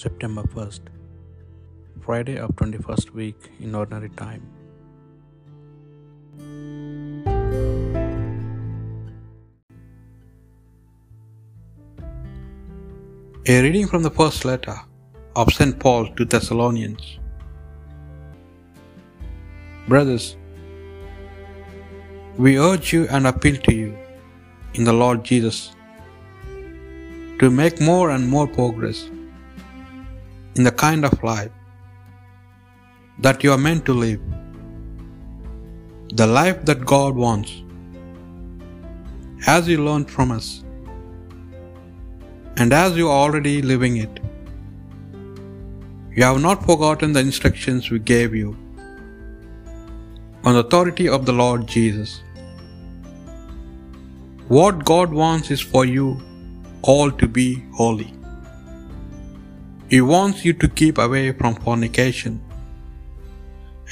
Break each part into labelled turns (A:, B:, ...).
A: September 1st, Friday of 21st week in Ordinary Time. A reading from the first letter of St. Paul to Thessalonians. Brothers, we urge you and appeal to you in the Lord Jesus to make more and more progress in the kind of life that you are meant to live, the life that God wants, as you learned from us, and as you are already living it. You have not forgotten the instructions we gave you on the authority of the Lord Jesus. What God wants is for you all to be holy. He wants you to keep away from fornication,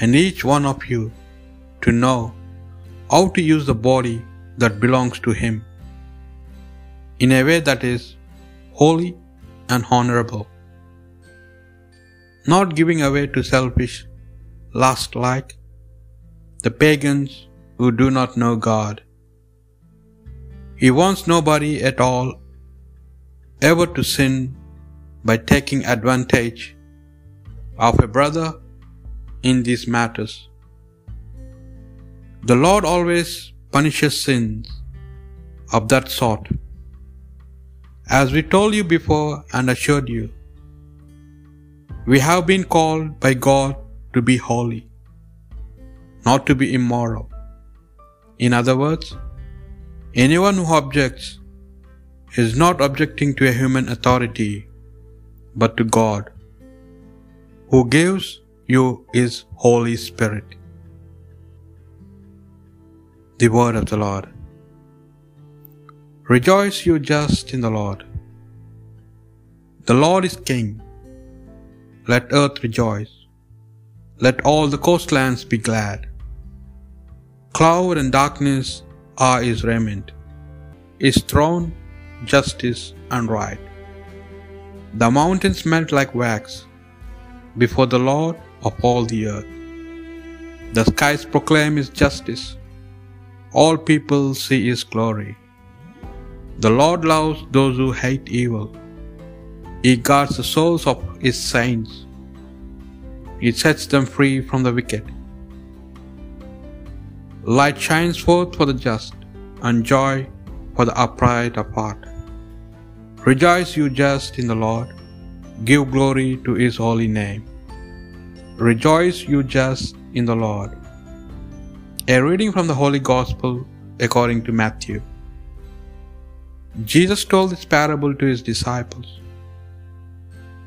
A: and each one of you to know how to use the body that belongs to Him in a way that is holy and honorable, not giving away to selfish lust like the pagans who do not know God. He wants nobody at all ever to sin by taking advantage of a brother in these matters. The Lord always punishes sins of that sort. As we told you before and assured you, we have been called by God to be holy, not to be immoral. In other words, anyone who objects is not objecting to a human authority, but to God, who gives you His Holy Spirit. The Word of the Lord. Rejoice, you just in the Lord. The Lord is King. Let earth rejoice. Let all the coastlands be glad. Cloud and darkness are his raiment. His throne, justice and right. The mountains melt like wax before the Lord of all the earth. The skies proclaim his justice. All people see his glory. The Lord loves those who hate evil. He guards the souls of his saints. He sets them free from the wicked. Light shines forth for the just, and joy for the upright of heart. Rejoice, you just, in the Lord. Give glory to his holy name. Rejoice, you just, in the Lord. A reading from the Holy Gospel according to Matthew. Jesus told this parable to his disciples.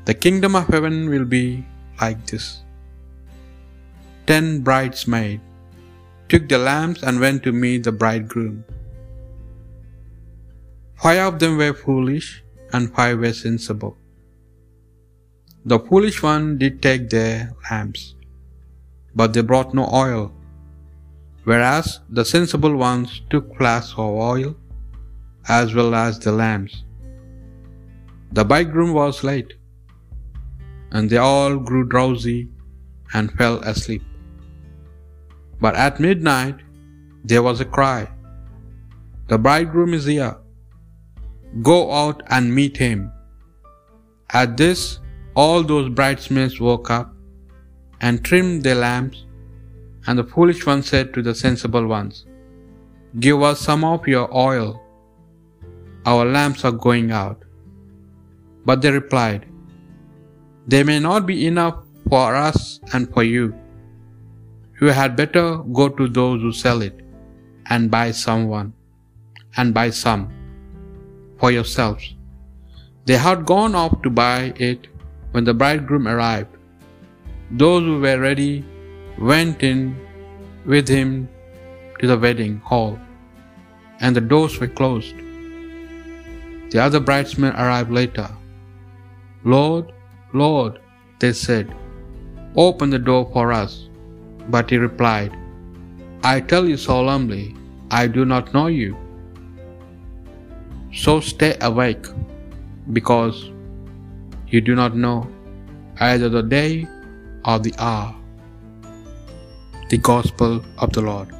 A: The kingdom of heaven will be like this. Ten bridesmaids took the lamps and went to meet the bridegroom. Five of them were foolish, and five were sensible. The foolish one did take their lamps, but they brought no oil, whereas the sensible ones took flasks of oil as well as the lamps. The bridegroom was late, and they all grew drowsy and fell asleep. But at midnight there was a cry The bridegroom is here. Go out and meet him. At this, all those bridesmaids woke up and trimmed their lamps, and the foolish one said to the sensible ones, Give us some of your oil. Our lamps are going out. But they replied, There may not be enough for us and for you. You had better go to those who sell it and buy someone and buy some for yourselves. They had gone off to buy it when the bridegroom arrived. Those who were ready went in with him to the wedding hall, and the doors were closed. The other bridesmen arrived later. Lord, Lord, they said, open the door for us. But he replied, I tell you solemnly, I do not know you. So stay awake, because You do not know either the day or the hour. The Gospel of the Lord.